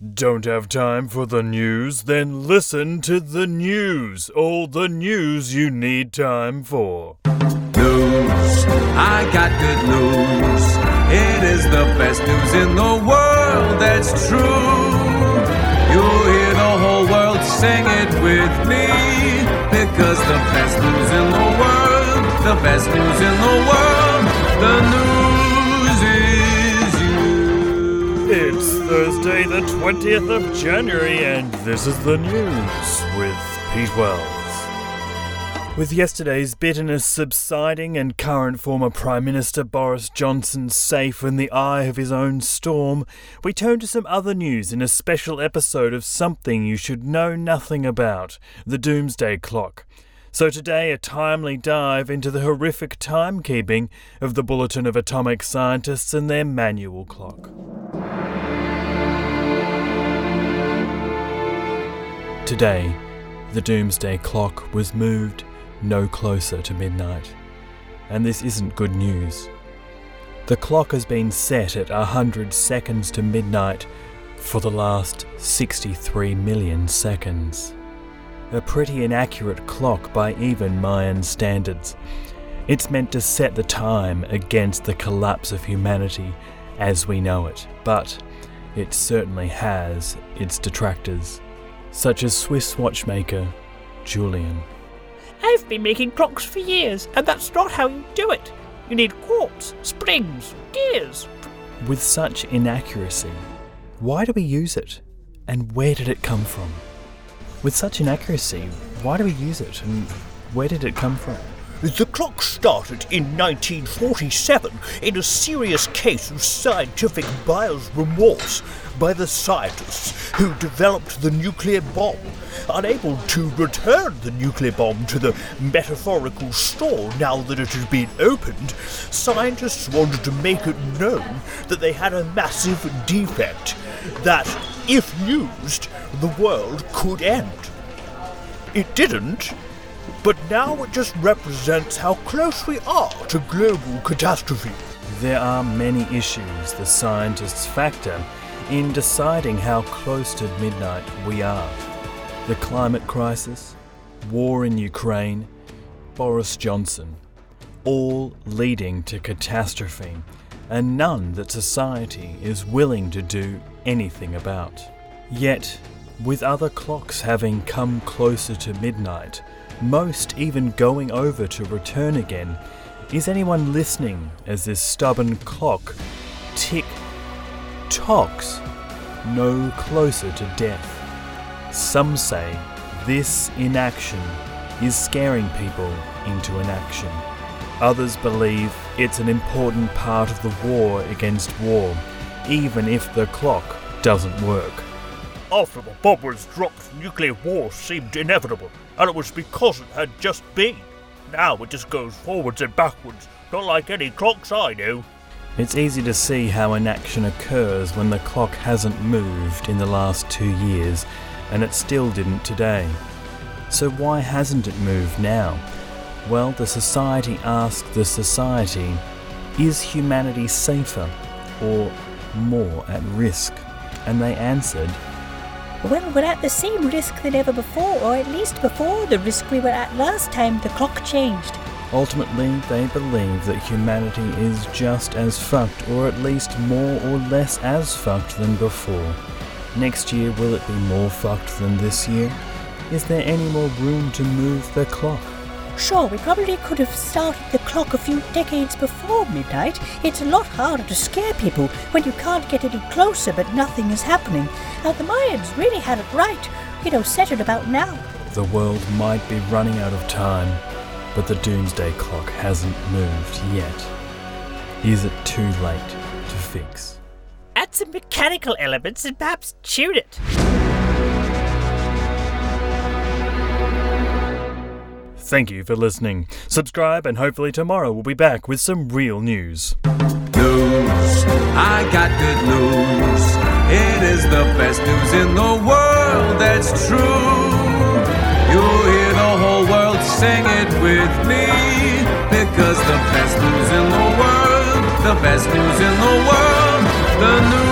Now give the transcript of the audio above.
Don't have time for the news? Then listen to the news. All the news you need time for. News, I got good news. It is the best news in the world, that's true. You'll hear the whole world sing it with me. Because the best news in the world, the best news in the world, the news Thursday, the 20th of January, and this is the news with Pete Wells. With yesterday's bitterness subsiding and current former Prime Minister Boris Johnson safe in the eye of his own storm, we turn to some other news in a special episode of something you should know nothing about the Doomsday Clock. So today, a timely dive into the horrific timekeeping of the Bulletin of Atomic Scientists and their manual clock. Today, the Doomsday Clock was moved no closer to midnight. And this isn't good news. The clock has been set at 100 seconds to midnight for the last 63 million seconds. A pretty inaccurate clock by even Mayan standards. It's meant to set the time against the collapse of humanity as we know it, but it certainly has its detractors, such as Swiss watchmaker Julian. I've been making clocks for years, and that's not how you do it. You need quartz, springs, gears. With such inaccuracy, why do we use it? And where did it come from? With such inaccuracy, why do we use it? And where did it come from? The clock started in 1947 in a serious case of scientific buyer's remorse by the scientists who developed the nuclear bomb. Unable to return the nuclear bomb to the metaphorical store now that it had been opened, scientists wanted to make it known that they had a massive defect that, if used, the world could end. It didn't, but now it just represents how close we are to global catastrophe. There are many issues the scientists factor in deciding how close to midnight we are. The climate crisis, war in Ukraine, Boris Johnson, all leading to catastrophe, and none that society is willing to do anything about. Yet, with other clocks having come closer to midnight, most even going over to return again, is anyone listening as this stubborn clock tick tocks no closer to death? Some say this inaction is scaring people into inaction. Others believe it's an important part of the war against war, even if the clock doesn't work. After the bomb was dropped, nuclear war seemed inevitable, and it was because it had just been. Now it just goes forwards and backwards, not like any clocks I know. It's easy to see how inaction occurs when the clock hasn't moved in the last two years, and it still didn't today. So, why hasn't it moved now? Well, the society asked the society is humanity safer or more at risk? And they answered, Well, we're at the same risk than ever before, or at least before the risk we were at last time the clock changed. Ultimately, they believe that humanity is just as fucked, or at least more or less as fucked than before. Next year, will it be more fucked than this year? Is there any more room to move the clock? Sure, we probably could have started the clock a few decades before midnight. It's a lot harder to scare people when you can't get any closer but nothing is happening. Now, the Mayans really had it right. You know, set it about now. The world might be running out of time, but the doomsday clock hasn't moved yet. Is it too late to fix? Add some mechanical elements and perhaps tune it. Thank you for listening. Subscribe, and hopefully, tomorrow we'll be back with some real news. News, I got good news. It is the best news in the world, that's true. You'll hear the whole world sing it with me. Because the best news in the world, the best news in the world, the news.